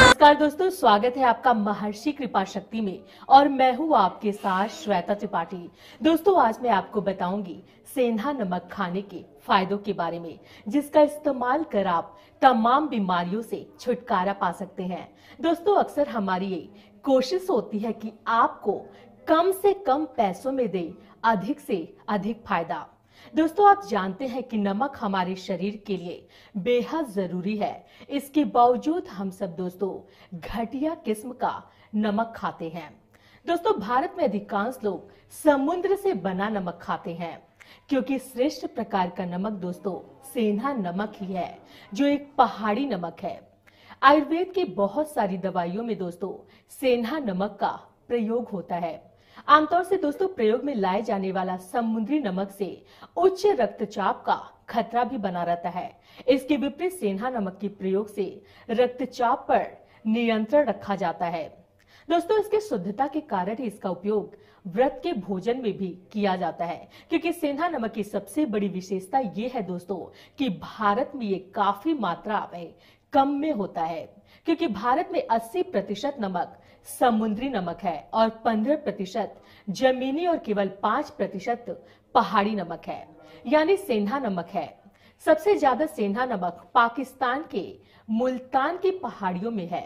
नमस्कार दोस्तों, स्वागत है आपका महर्षि कृपा शक्ति में और मैं हूँ आपके साथ श्वेता त्रिपाठी। दोस्तों, आज मैं आपको बताऊँगी सेंधा नमक खाने के फायदों के बारे में, जिसका इस्तेमाल कर आप तमाम बीमारियों से छुटकारा पा सकते हैं। दोस्तों, अक्सर हमारी ये कोशिश होती है कि आपको कम से कम पैसों में दे, अधिक से अधिक फ़ायदा। दोस्तों, आप जानते हैं कि नमक हमारे शरीर के लिए बेहद ज़रूरी है। इसके बावजूद हम सब दोस्तों, घटिया किस्म का नमक खाते हैं। दोस्तों, भारत में अधिकांश लोग समुद्र से बना नमक खाते हैं, क्योंकि श्रेष्ठ प्रकार का नमक दोस्तों, सेंधा नमक ही है, जो एक पहाड़ी नमक है। आयुर्वेद की बहुत सारी दवाइयों में दोस्तों, सेंधा नमक का प्रयोग होता है। आमतौर से दोस्तों, प्रयोग में लाए जाने वाला समुद्री नमक से उच्च रक्तचाप का खतरा भी बना रहता है। इसके विपरीत सेंधा नमक के प्रयोग से रक्तचाप पर नियंत्रण रखा जाता है। दोस्तों, इसके शुद्धता के कारण ही इसका उपयोग व्रत के भोजन में भी किया जाता है। क्योंकि सेंधा नमक की सबसे बड़ी विशेषता ये है दोस्तों कि भारत में ये काफ़ी मात्रा में कम में होता है। क्योंकि भारत में 80 प्रतिशत नमक समुद्री नमक है और 15 प्रतिशत जमीनी और केवल 5 प्रतिशत पहाड़ी नमक है, यानी सेंधा नमक है। सबसे ज़्यादा सेंधा नमक पाकिस्तान के मुल्तान की पहाड़ियों में है।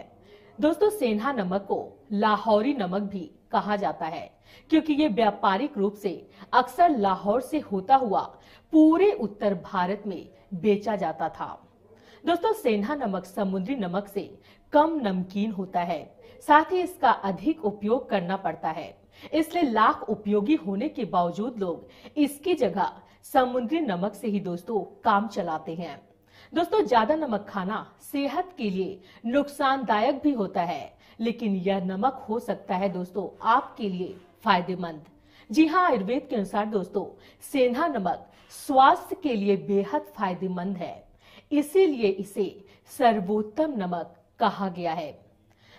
दोस्तों, सेंधा नमक को लाहौरी नमक भी कहा जाता है, क्योंकि ये व्यापारिक रूप से अक्सर लाहौर से होता हुआ पूरे उत्तर भारत में बेचा जाता था। दोस्तों, सेंधा नमक समुद्री नमक से कम नमकीन होता है साथ ही इसका अधिक उपयोग करना पड़ता है। इसलिए लाख उपयोगी होने के बावजूद लोग इसकी जगह समुद्री नमक से ही दोस्तों काम चलाते हैं। दोस्तों, ज़्यादा नमक खाना सेहत के लिए नुकसानदायक भी होता है, लेकिन यह नमक हो सकता है दोस्तों आपके लिए फ़ायदेमंद। जी हाँ आयुर्वेद के अनुसार दोस्तों, सेंधा नमक स्वास्थ्य के लिए बेहद फ़ायदेमंद है। इसीलिए इसे सर्वोत्तम नमक कहा गया है।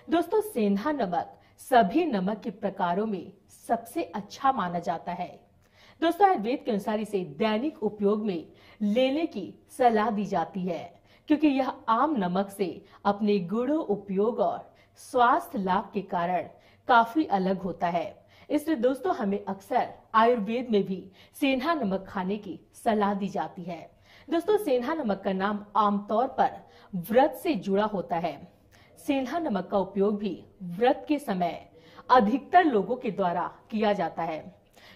दोस्तों, सेंधा नमक सभी नमक के प्रकारों में सबसे अच्छा माना जाता है। दोस्तों, आयुर्वेद के अनुसार इसे दैनिक उपयोग में लेने की सलाह दी जाती है, क्योंकि यह आम नमक से अपने गुणों, उपयोग और स्वास्थ्य लाभ के कारण काफ़ी अलग होता है। इसलिए दोस्तों, हमें अक्सर आयुर्वेद में भी सेंधा नमक खाने की सलाह दी जाती है। दोस्तों, सेंधा नमक का नाम आमतौर पर व्रत से जुड़ा होता है। सेंधा नमक का उपयोग भी व्रत के समय अधिकतर लोगों के द्वारा किया जाता है।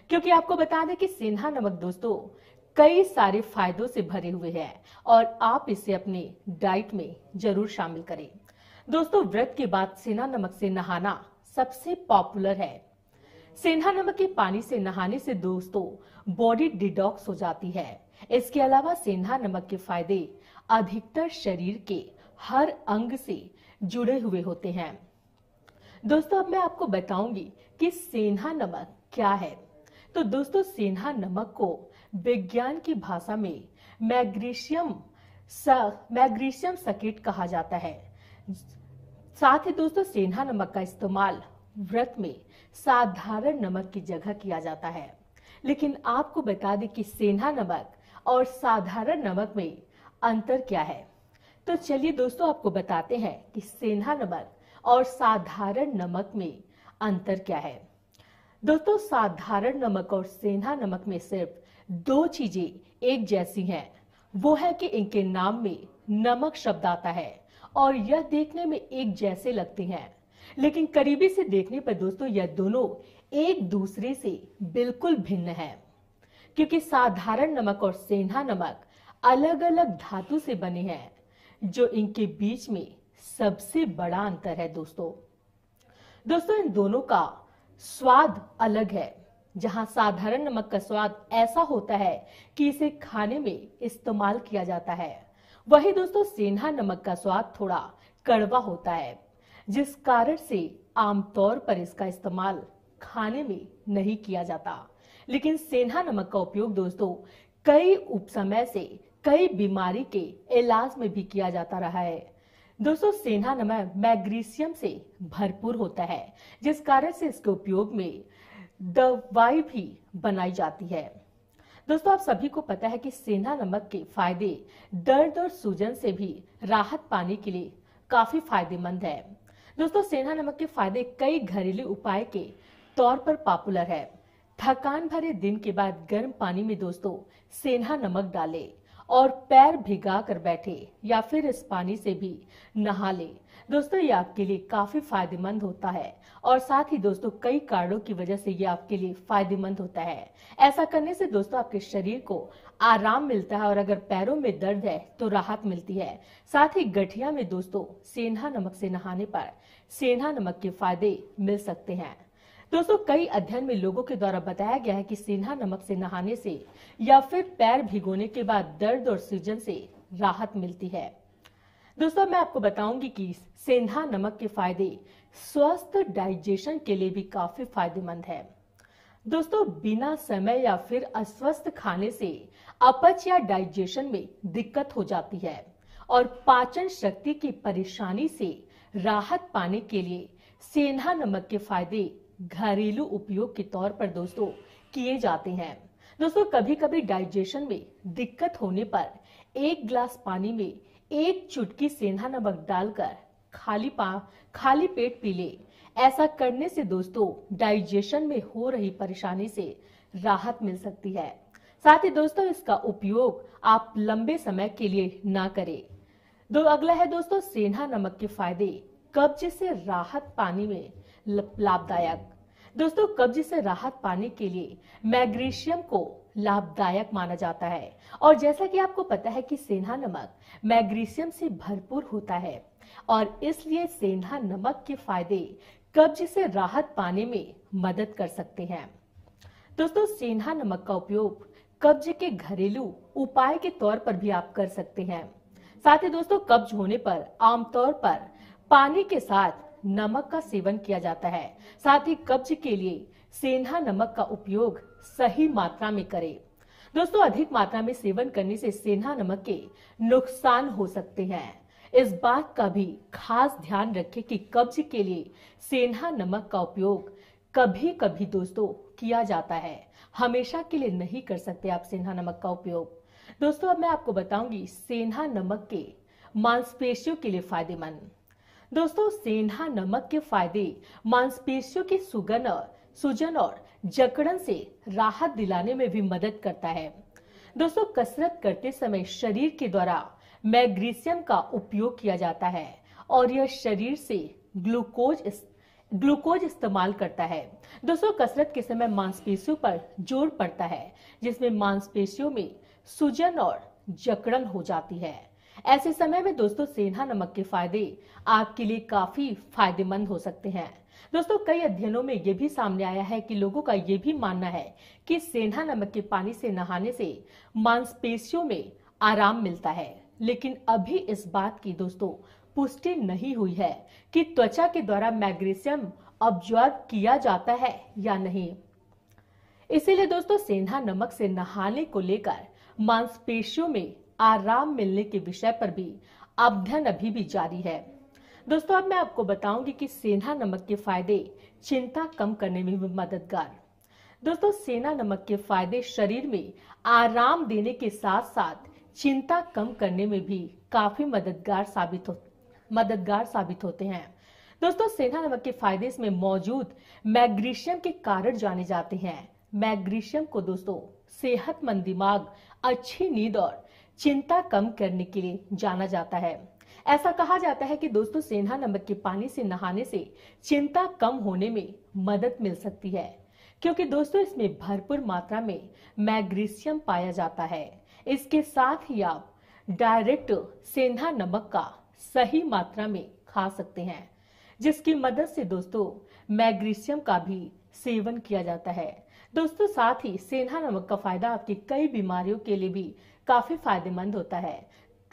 क्योंकि आपको बता दें कि सेंधा नमक दोस्तों, कई सारे फायदों से भरे हुए हैं और आप इसे अपने डाइट में ज़रूर शामिल करें। दोस्तों, व्रत के बाद सेंधा नमक से नहाना सबसे पॉपुलर है। सेंधा नमक के पानी से नहाने से दोस्तों, बॉडी डिडॉक्स हो जाती है। इसके अलावा सेंधा नमक के फ़ायदे अधिकतर शरीर के हर अंग से जुड़े हुए होते हैं। दोस्तों, अब मैं आपको बताऊँगी कि सेंधा नमक क्या है। तो दोस्तों सेंधा नमक को विज्ञान की भाषा में मैग्नीशियम मैग्नीशियम सकेट कहा जाता है। साथ ही दोस्तों सेंधा नमक का इस्तेमाल व्रत में साधारण नमक की जगह किया जाता है। लेकिन आपको बता दें कि सेंधा नमक और साधारण नमक में अंतर क्या है। तो चलिए दोस्तों, आपको बताते हैं कि सेंधा नमक और साधारण नमक में अंतर क्या है। दोस्तों, साधारण नमक और सेंधा नमक में सिर्फ़ दो चीज़ें एक जैसी हैं। वो है कि इनके नाम में नमक शब्द आता है और यह देखने में एक जैसे लगते हैं। लेकिन करीबी से देखने पर दोस्तों, यह दोनों एक दूसरे से बिल्कुल भिन्न है। क्योंकि साधारण नमक और सेंधा नमक अलग अलग धातु से बने हैं जो इनके बीच में सबसे बड़ा अंतर है दोस्तों। दोस्तों, इन दोनों का स्वाद अलग है। जहाँ साधारण नमक का स्वाद ऐसा होता है कि इसे खाने में इस्तेमाल किया जाता है, वही दोस्तों सेंधा नमक का स्वाद थोड़ा कड़वा होता है, जिस कारण से आमतौर पर इसका इस्तेमाल खाने में नहीं किया जाता। लेकिन सेंधा नमक का उपयोग दोस्तों कई उपसमय से कई बीमारी के इलाज में भी किया जाता रहा है। दोस्तों सेना नमक मैग्नीशियम से भरपूर होता है, जिस कारण से इसके उपयोग में दवाई भी बनाई जाती है। दोस्तों, आप सभी को पता है कि सेना नमक के फ़ायदे दर्द और सूजन से भी राहत पाने के लिए काफ़ी फ़ायदेमंद है। दोस्तों, सेंधा नमक के फ़ायदे कई घरेलू उपाय के तौर पर पॉपुलर है। थकान भरे दिन के बाद गर्म पानी में दोस्तों, सेंधा नमक डालें। और पैर भिगा कर बैठे या फिर इस पानी से भी नहा ले। दोस्तों, ये आपके लिए काफ़ी फ़ायदेमंद होता है और साथ ही दोस्तों, कई कारणों की वजह से ये आपके लिए फ़ायदेमंद होता है। ऐसा करने से दोस्तों, आपके शरीर को आराम मिलता है और अगर पैरों में दर्द है तो राहत मिलती है। साथ ही गठिया में दोस्तों, सेंधा नमक से नहाने पर सेंधा नमक के फ़ायदे मिल सकते हैं। दोस्तों, कई अध्ययन में लोगों के द्वारा बताया गया है कि सेंधा नमक से नहाने से या फिर पैर भिगोने के बाद दर्द और सूजन से राहत मिलती है। दोस्तों, मैं आपको बताऊँगी कि सेंधा नमक के फ़ायदे स्वस्थ डाइजेशन के लिए भी काफ़ी फ़ायदेमंद है। दोस्तों, बिना समय या फिर अस्वस्थ खाने से अपच या डाइजेशन में दिक्कत हो जाती है और पाचन शक्ति की परेशानी से राहत पाने के लिए सेंधा नमक के फ़ायदे घरेलू उपयोग के तौर पर दोस्तों किए जाते हैं। दोस्तों कभी कभी डाइजेशन में दिक्कत होने पर एक ग्लास पानी में एक चुटकी सेंधा नमक डालकर खाली पा, खाली पेट पी ले। ऐसा करने से दोस्तों डाइजेशन में हो रही परेशानी से राहत मिल सकती है। साथ ही दोस्तों, इसका उपयोग आप लंबे समय के लिए ना करें। दो, अगला है दोस्तों, सेंधा नमक के फ़ायदे। कब्ज से राहत पानी में लाभदायक। दोस्तों, कब्ज से राहत पाने के लिए मैग्नीशियम को लाभदायक माना जाता है। और जैसा कि आपको पता है कि सेंधा नमक मैग्नीशियम से भरपूर होता है, और इसलिए सेंधा नमक के फ़ायदे कब्ज से राहत पाने में मदद कर सकते हैं। दोस्तों, सेंधा नमक का उपयोग कब्ज के घरेलू उपाय के तौर पर भी आप कर सकते हैं। साथ ही दोस्तों, कब्ज होने पर आमतौर पर पानी के साथ नमक का सेवन किया जाता है। साथ ही कब्ज के लिए सेंधा नमक का उपयोग सही मात्रा में करें। दोस्तों, अधिक मात्रा में सेवन करने से सेंधा नमक के नुकसान हो सकते हैं। इस बात का भी खास ध्यान रखें कि कब्ज के लिए सेंधा नमक का उपयोग कभी कभी दोस्तों, किया जाता है। हमेशा के लिए नहीं कर सकते आप सेंधा नमक का उपयोग। दोस्तों, अब मैं आपको बताऊँगी सेंधा नमक के मांसपेशियों के लिए फ़ायदेमंद। दोस्तों, सेंधा नमक के फ़ायदे, मांसपेशियों की सुगन सूजन और जकड़न से राहत दिलाने में भी मदद करता है। दोस्तों, कसरत करते समय शरीर के द्वारा मैग्नीशियम का उपयोग किया जाता है और यह शरीर से ग्लूकोज ग्लूकोज इस्तेमाल करता है। दोस्तों, कसरत के समय मांसपेशियों पर ज़ोर पड़ता है, जिसमें मांसपेशियों में सूजन और जकड़न हो जाती है। ऐसे समय में दोस्तों सेंधा नमक के फ़ायदे आपके लिए काफ़ी फ़ायदेमंद हो सकते हैं। दोस्तों, कई अध्ययनों में यह भी सामने आया है कि लोगों का यह भी मानना है कि सेंधा नमक के पानी से नहाने से मांसपेशियों में आराम मिलता है। लेकिन अभी इस बात की दोस्तों, पुष्टि नहीं हुई है कि त्वचा के द्वारा मैग्नीशियम ऑब्जॉर्ब किया जाता है या नहीं। इसीलिए दोस्तों, सेंधा नमक से नहाने को लेकर मांसपेशियों में आराम मिलने के विषय पर भी अध्ययन अभी भी जारी है। दोस्तों, अब मैं आपको बताऊँगी कि सेना नमक के फ़ायदे चिंता कम करने में भी मददगार। दोस्तों सेना नमक के फ़ायदे शरीर में आराम देने के साथ साथ चिंता कम करने में भी काफ़ी मददगार साबित हो, मददगार साबित होते हैं। दोस्तों सेना नमक के फ़ायदे इसमें मौजूद मैग्नीशियम के कारण जाने जाते हैं। मैग्नीशियम को दोस्तों, सेहतमंद दिमाग, अच्छी नींद और चिंता कम करने के लिए जाना जाता है। ऐसा कहा जाता है कि दोस्तों, सेंधा नमक के पानी से नहाने से चिंता कम होने में मदद मिल सकती है, क्योंकि दोस्तों, इसमें भरपूर मात्रा में मैग्नीशियम पाया जाता है। इसके साथ ही आप डायरेक्ट सेंधा नमक का सही मात्रा में खा सकते हैं, जिसकी मदद से दोस्तों, मैग्नीशियम का भी सेवन किया जाता है। दोस्तों, साथ ही सेंधा नमक का फ़ायदा आपकी कई बीमारियों के लिए भी काफ़ी फ़ायदेमंद होता है,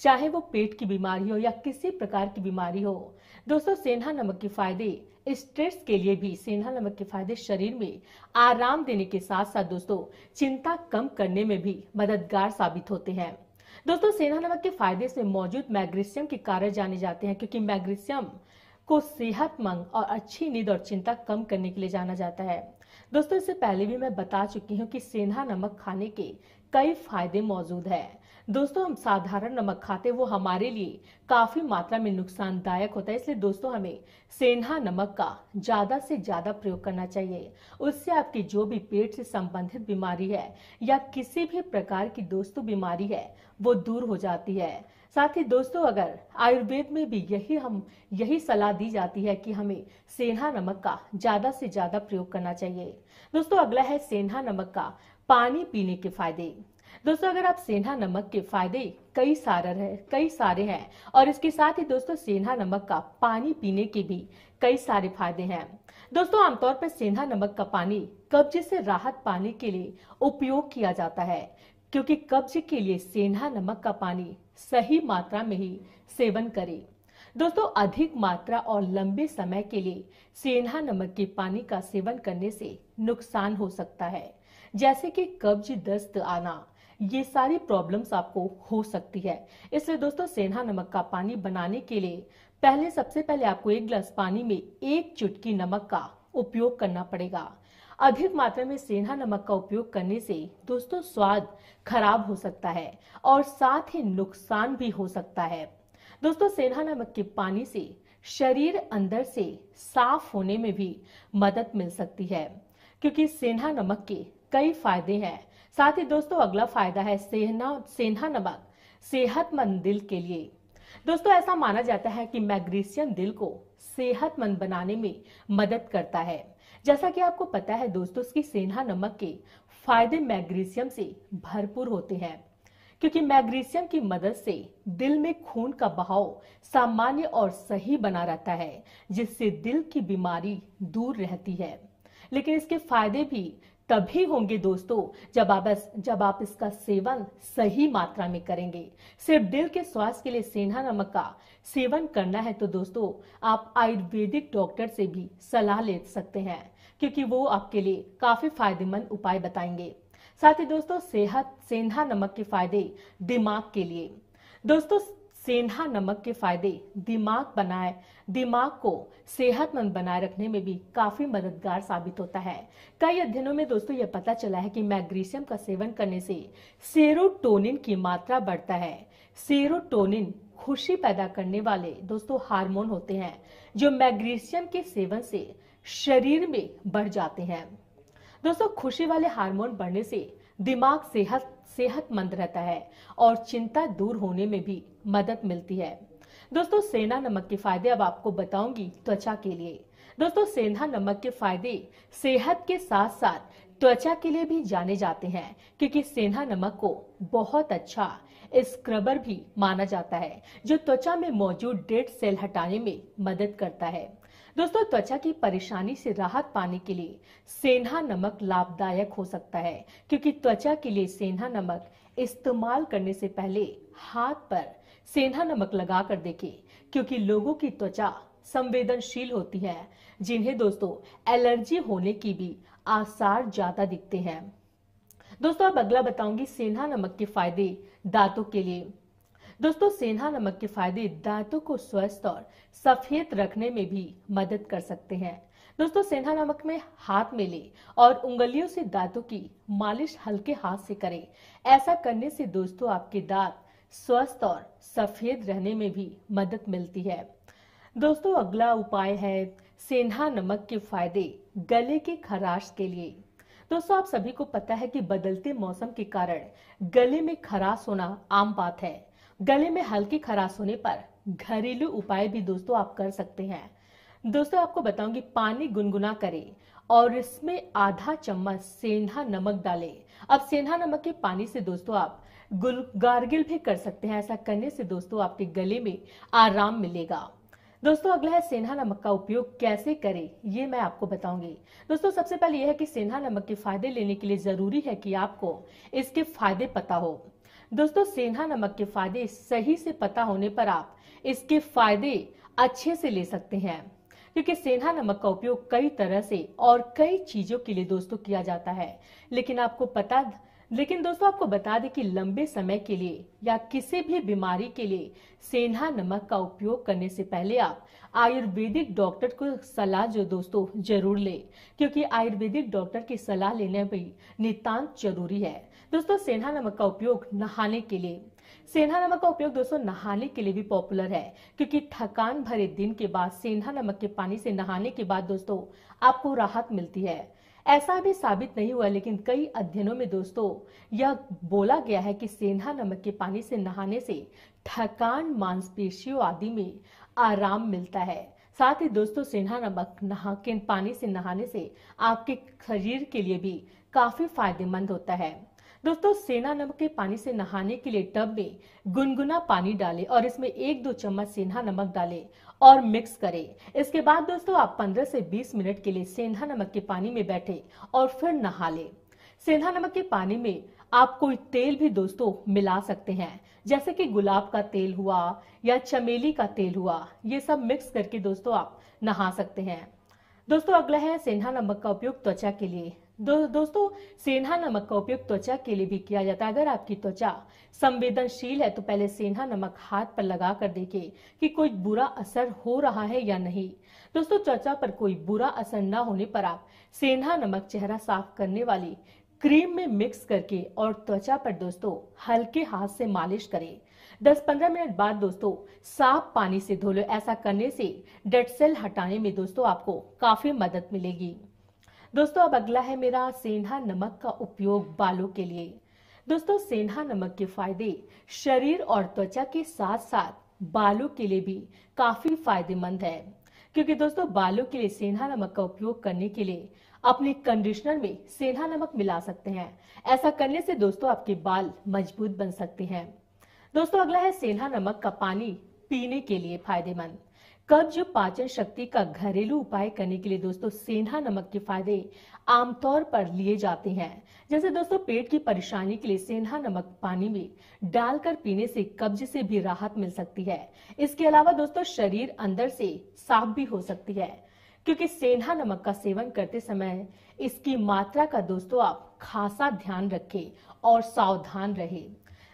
चाहे वो पेट की बीमारी हो या किसी प्रकार की बीमारी हो। दोस्तों, सेंधा नमक के फ़ायदे स्ट्रेस के लिए भी सेंधा नमक के फ़ायदे शरीर में आराम देने के साथ साथ दोस्तों, चिंता कम करने में भी मददगार साबित होते हैं। दोस्तों, सेंधा नमक के फ़ायदे से मौजूद मैग्नीशियम के कारण जाने जाते हैं, क्योंकि मैग्नीशियम को सेहतमंद और अच्छी नींद और चिंता कम करने के लिए जाना जाता है। दोस्तों, इससे पहले भी मैं बता चुकी हूँ कि सेंधा नमक खाने के कई फ़ायदे मौजूद है। दोस्तों, हम साधारण नमक खाते वो हमारे लिए काफ़ी मात्रा में नुकसानदायक होता है, इसलिए दोस्तों, हमें सेंधा नमक का ज़्यादा से ज़्यादा प्रयोग करना चाहिए। उससे आपकी जो भी पेट से संबंधित बीमारी है या किसी भी प्रकार की दोस्तों बीमारी है, वो दूर हो जाती है। साथ ही दोस्तों, अगर आयुर्वेद में भी यही हम, यही सलाह दी जाती है कि हमें सेंधा नमक का ज़्यादा से ज़्यादा प्रयोग करना चाहिए। दोस्तों, अगला है सेंधा नमक का पानी पीने के फ़ायदे। दोस्तों, अगर आप सेंधा नमक के फ़ायदे कई सारे है, कई सारे हैं, और इसके साथ ही दोस्तों, सेंधा नमक का पानी पीने के भी कई सारे फ़ायदे हैं। दोस्तों, आमतौर पर सेंधा नमक का पानी कब्ज से राहत पाने के लिए उपयोग किया जाता है। क्योंकि कब्ज के लिए सेंधा नमक का पानी सही मात्रा में ही सेवन करें। दोस्तों, अधिक मात्रा और लंबे समय के लिए सेंधा नमक के पानी का सेवन करने से नुकसान हो सकता है। जैसे कि कब्ज दस्त आना, ये सारी प्रॉब्लम्स आपको हो सकती है। इसलिए दोस्तों, सेंधा नमक का पानी बनाने के लिए पहले, सबसे पहले आपको एक गिलास पानी में एक चुटकी नमक का उपयोग करना पड़ेगा। अधिक मात्रा में सेंधा नमक का उपयोग करने से दोस्तों स्वाद खराब हो सकता है और साथ ही नुकसान भी हो सकता है। दोस्तों, सेंधा नमक के पानी से शरीर अंदर से साफ़ होने में भी मदद मिल सकती है, क्योंकि सेंधा नमक के कई फ़ायदे हैं। साथ ही दोस्तों, अगला फ़ायदा है सेना सेंधा नमक सेहतमंद दिल के लिए। दोस्तों, ऐसा माना जाता है कि मैग्नीशियम दिल को सेहतमंद बनाने में मदद करता है। जैसा कि आपको पता है दोस्तों की सेंधा नमक के फ़ायदे मैग्नीशियम से भरपूर होते हैं। क्योंकि मैग्नीशियम की मदद से दिल में खून का बहाव सामान्य और सही बना रहता है, जिससे दिल की बीमारी दूर रहती है। लेकिन इसके फ़ायदे भी तभी होंगे दोस्तों, जब आप जब आप इसका सेवन सही मात्रा में करेंगे। सिर्फ़ दिल के स्वास्थ्य के लिए सेंधा नमक का सेवन करना है तो दोस्तों, आप आयुर्वेदिक डॉक्टर से भी सलाह ले सकते हैं। क्योंकि वो आपके लिए काफ़ी फ़ायदेमंद उपाय बताएँगे। साथ ही दोस्तों, सेहत, सेंधा नमक के फ़ायदे दिमाग के लिए। दोस्तों, सेंधा नमक के फ़ायदे दिमाग बनाए, दिमाग को सेहतमंद बनाए रखने में भी काफ़ी मददगार साबित होता है। कई अध्ययनों में दोस्तों यह पता चला है कि मैग्नीशियम का सेवन करने से सेरोटोनिन की मात्रा बढ़ता है। सेरोटोनिन खुशी पैदा करने वाले दोस्तों हार्मोन होते हैं, जो मैग्नीशियम के सेवन से शरीर में बढ़ जाते हैं। दोस्तों, खुशी वाले हार्मोन बढ़ने से दिमाग सेहत, सेहतमंद रहता है और चिंता दूर होने में भी मदद मिलती है। दोस्तों सेंधा नमक के फ़ायदे अब आपको बताऊँगी त्वचा के लिए। दोस्तों सेंधा नमक के फ़ायदे सेहत के साथ साथ त्वचा के लिए भी जाने जाते हैं, क्योंकि सेंधा नमक को बहुत अच्छा स्क्रबर भी माना जाता है, जो त्वचा में मौजूद डेड सेल हटाने में मदद करता है। दोस्तों, त्वचा की परेशानी से राहत पाने के लिए सेंधा नमक लाभदायक हो सकता है, क्योंकि त्वचा के लिए सेंधा नमक इस्तेमाल करने से पहले हाथ पर सेंधा नमक लगा कर देखें, क्योंकि लोगों की त्वचा संवेदनशील होती है। जिन्हें दोस्तों, एलर्जी होने की भी आसार ज़्यादा दिखते हैं। दोस्तों, अब अगला बताऊँगी सेंधा नमक के फ़ायदे दांतों के लिए। दोस्तों, सेंधा नमक के फ़ायदे दांतों को स्वस्थ और सफ़ेद रखने में भी मदद कर सकते हैं। दोस्तों, सेंधा नमक में हाथ में ले और उंगलियों से दांतों की मालिश हल्के हाथ से करें। ऐसा करने से दोस्तों, आपके दांत स्वस्थ और सफ़ेद रहने में भी मदद मिलती है। दोस्तों, अगला उपाय है सेंधा नमक के फ़ायदे गले के खराश के लिए। दोस्तों आप सभी को पता है कि बदलते मौसम के कारण गले में खराश होना आम बात है। गले में हल्की खराश होने पर घरेलू उपाय भी दोस्तों आप कर सकते हैं। दोस्तों, आपको बताऊँगी, पानी गुनगुना करें और इसमें आधा चम्मच सेंधा नमक डालें। अब सेंधा नमक के पानी से दोस्तों आप गुल, गार्गिल भी कर सकते हैं। ऐसा करने से दोस्तों आपके गले में आराम मिलेगा। दोस्तों, अगला है सेंधा नमक का उपयोग कैसे करें, ये मैं आपको बताऊँगी। दोस्तों, सबसे पहले यह है कि सेंधा नमक के फ़ायदे लेने के लिए ज़रूरी है कि आपको इसके फ़ायदे पता हो। दोस्तों सेंधा नमक के फ़ायदे सही से पता होने पर आप इसके फ़ायदे अच्छे से ले सकते हैं, क्योंकि सेंधा नमक का उपयोग कई तरह से और कई चीज़ों के लिए दोस्तों किया जाता है। लेकिन आपको पता लेकिन दोस्तों, आपको बता दें कि लंबे समय के लिए या किसी भी बीमारी के लिए सेंधा नमक का उपयोग करने से पहले आप आयुर्वेदिक डॉक्टर को सलाह जो दोस्तों ज़रूर ले, क्योंकि आयुर्वेदिक डॉक्टर की सलाह लेने भी नितांत ज़रूरी है। दोस्तों, सेंधा नमक का उपयोग नहाने के लिए। सेंधा नमक का उपयोग दोस्तों नहाने के लिए भी पॉपुलर है, क्योंकि थकान भरे दिन के बाद सेंधा नमक के पानी से नहाने के बाद दोस्तों आपको राहत मिलती है। ऐसा भी साबित नहीं हुआ, लेकिन कई अध्ययनों में दोस्तों, यह बोला गया है कि सेंधा नमक के पानी से नहाने से थकान, मांसपेशियों आदि में आराम मिलता है। साथ ही दोस्तों, सेंधा नमक नहा, के पानी से नहाने से आपके शरीर के लिए भी काफ़ी फ़ायदेमंद होता है। दोस्तों सेना नमक के पानी से नहाने के लिए टब में गुनगुना पानी डालें और इसमें एक दो चम्मच सेंधा नमक डालें और मिक्स करें। इसके बाद दोस्तों आप 15 से 20 मिनट के लिए सेंधा नमक के पानी में बैठे और फिर नहा लें। सेंधा नमक के पानी में आप कोई तेल भी दोस्तों मिला सकते हैं, जैसे कि गुलाब का तेल हुआ या चमेली का तेल हुआ, ये सब मिक्स करके दोस्तों आप नहा सकते हैं। दोस्तों अगला है सेंधा नमक का उपयोग त्वचा के लिए। दो, दोस्तों सेंधा नमक का उपयोग त्वचा के लिए भी किया जाता है। अगर आपकी त्वचा संवेदनशील है तो पहले सेंधा नमक हाथ पर लगा कर देखें कि कोई बुरा असर हो रहा है या नहीं। दोस्तों त्वचा पर कोई बुरा असर न होने पर आप सेंधा नमक चेहरा साफ़ करने वाली क्रीम में मिक्स करके और त्वचा पर दोस्तों हल्के हाथ से मालिश करें। 10-15 मिनट बाद दोस्तों साफ़ पानी से धो लो। ऐसा करने से डेड सेल हटाने में दोस्तों आपको काफ़ी मदद मिलेगी। दोस्तों, अब अगला है मेरा सेंधा नमक का उपयोग बालों के लिए। दोस्तों, सेंधा नमक के फ़ायदे शरीर और त्वचा के साथ साथ बालों के लिए भी काफ़ी फ़ायदेमंद है। क्योंकि दोस्तों, बालों के लिए सेंधा नमक का उपयोग करने के लिए अपने कंडीशनर में सेंधा नमक मिला सकते हैं। ऐसा करने से दोस्तों, आपके बाल मज़बूत बन सकते हैं। दोस्तों, अगला है सेंधा नमक का पानी पीने के लिए फ़ायदेमंद। कब्ज पाचन शक्ति का घरेलू उपाय करने के लिए दोस्तों सेंधा नमक के फ़ायदे आमतौर पर लिए जाते हैं। जैसे दोस्तों पेट की परेशानी के लिए सेंधा नमक पानी में डालकर पीने से कब्ज से भी राहत मिल सकती है। इसके अलावा दोस्तों शरीर अंदर से साफ़ भी हो सकती है। क्योंकि सेंधा नमक का सेवन करते समय इसकी मात्रा का दोस्तों आप खासा ध्यान रखें और सावधान रहे।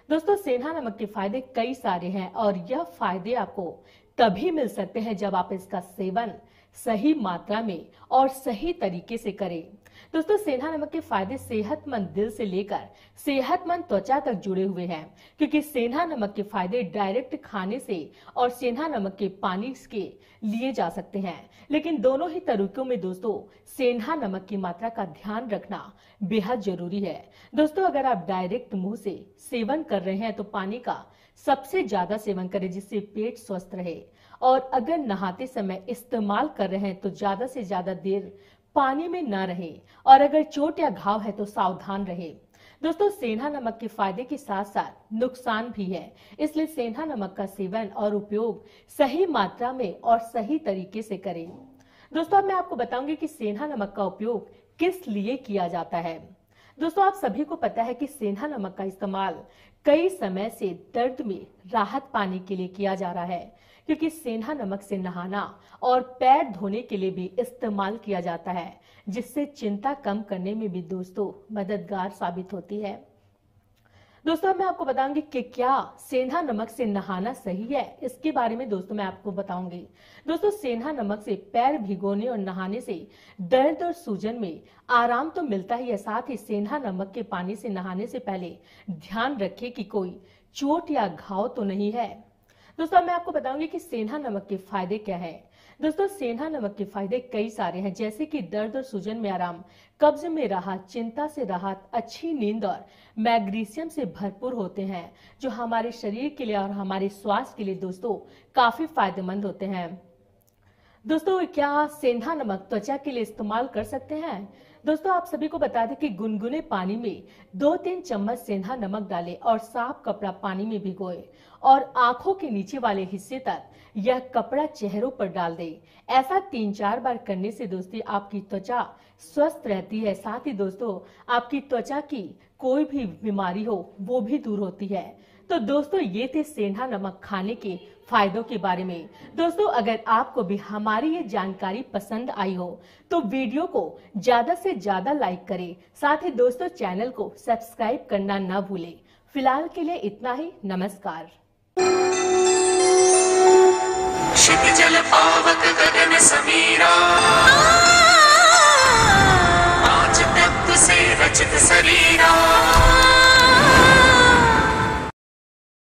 दोस्तों सेंधा नमक के फ़ायदे कई सारे हैं और यह फ़ायदे आपको तभी मिल सकते हैं जब आप इसका सेवन सही मात्रा में और सही तरीके से करें। दोस्तों सेंधा नमक के फ़ायदे सेहतमंद दिल से लेकर सेहतमंद त्वचा तक जुड़े हुए हैं, क्योंकि सेंधा नमक के फ़ायदे डायरेक्ट खाने से और सेंधा नमक के पानी के लिए जा सकते हैं। लेकिन दोनों ही तरीकों में दोस्तों सेंधा नमक की मात्रा का ध्यान रखना बेहद ज़रूरी है। दोस्तों, अगर आप डायरेक्ट मुँह से सेवन कर रहे हैं तो पानी का सबसे ज़्यादा सेवन करें जिससे पेट स्वस्थ रहे। और अगर नहाते समय इस्तेमाल कर रहे हैं तो ज़्यादा से ज़्यादा देर पानी में न रहे। और अगर चोट या घाव है तो सावधान रहे। दोस्तों, सेंधा नमक के फ़ायदे के साथ साथ नुकसान भी है। इसलिए सेंधा नमक का सेवन और उपयोग सही मात्रा में और सही तरीके से करें। दोस्तों, अब मैं आपको बताऊँगी कि सेंधा नमक का उपयोग किस लिए किया जाता है। दोस्तों, आप सभी को पता है कि सेंधा नमक का इस्तेमाल कई समय से दर्द में राहत पाने के लिए किया जा रहा है, क्योंकि सेंधा नमक से नहाना और पैर धोने के लिए भी इस्तेमाल किया जाता है, जिससे चिंता कम करने में भी दोस्तों मददगार साबित होती है। दोस्तों मैं आपको बताऊँगी कि क्या सेंधा नमक से नहाना सही है। इसके बारे में दोस्तों, मैं आपको बताऊँगी। दोस्तों, सेंधा नमक से पैर भिगोने और नहाने से दर्द और सूजन में आराम तो मिलता ही है। साथ ही सेंधा नमक के पानी से नहाने से पहले ध्यान रखें कि कोई चोट या घाव तो नहीं है। दोस्तों मैं आपको बताऊँगी कि सेंधा नमक के फ़ायदे क्या है। दोस्तों, सेंधा नमक के फ़ायदे कई सारे हैं, जैसे कि दर्द और सूजन में आराम, कब्ज में राहत, चिंता से राहत, अच्छी नींद और मैग्नीशियम से भरपूर होते हैं, जो हमारे शरीर के लिए और हमारे स्वास्थ्य के लिए दोस्तों, काफ़ी फ़ायदेमंद होते हैं। दोस्तों, क्या सेंधा नमक त्वचा के लिए इस्तेमाल कर सकते हैं? दोस्तों, आप सभी को बता दें कि गुनगुने पानी में दो तीन चम्मच सेंधा नमक डालें और साफ़ कपड़ा पानी में भिगोए और आँखों के नीचे वाले हिस्से तक यह कपड़ा चेहरों पर डाल दे। ऐसा तीन चार बार करने से दोस्ती आपकी त्वचा स्वस्थ रहती है। साथ ही दोस्तों, आपकी त्वचा की कोई भी बीमारी हो, वो भी दूर होती है। तो दोस्तों, ये थे सेंधा नमक खाने के फायदों के बारे में। दोस्तों, अगर आपको भी हमारी ये जानकारी पसंद आई हो तो वीडियो को ज़्यादा से ज़्यादा लाइक करें। साथ ही दोस्तों, चैनल को सब्सक्राइब करना न भूलें। फ़िलहाल के लिए इतना ही। नमस्कार। क्षितिजल पावक गगन समीरा आज तत्व से रचित सरीरा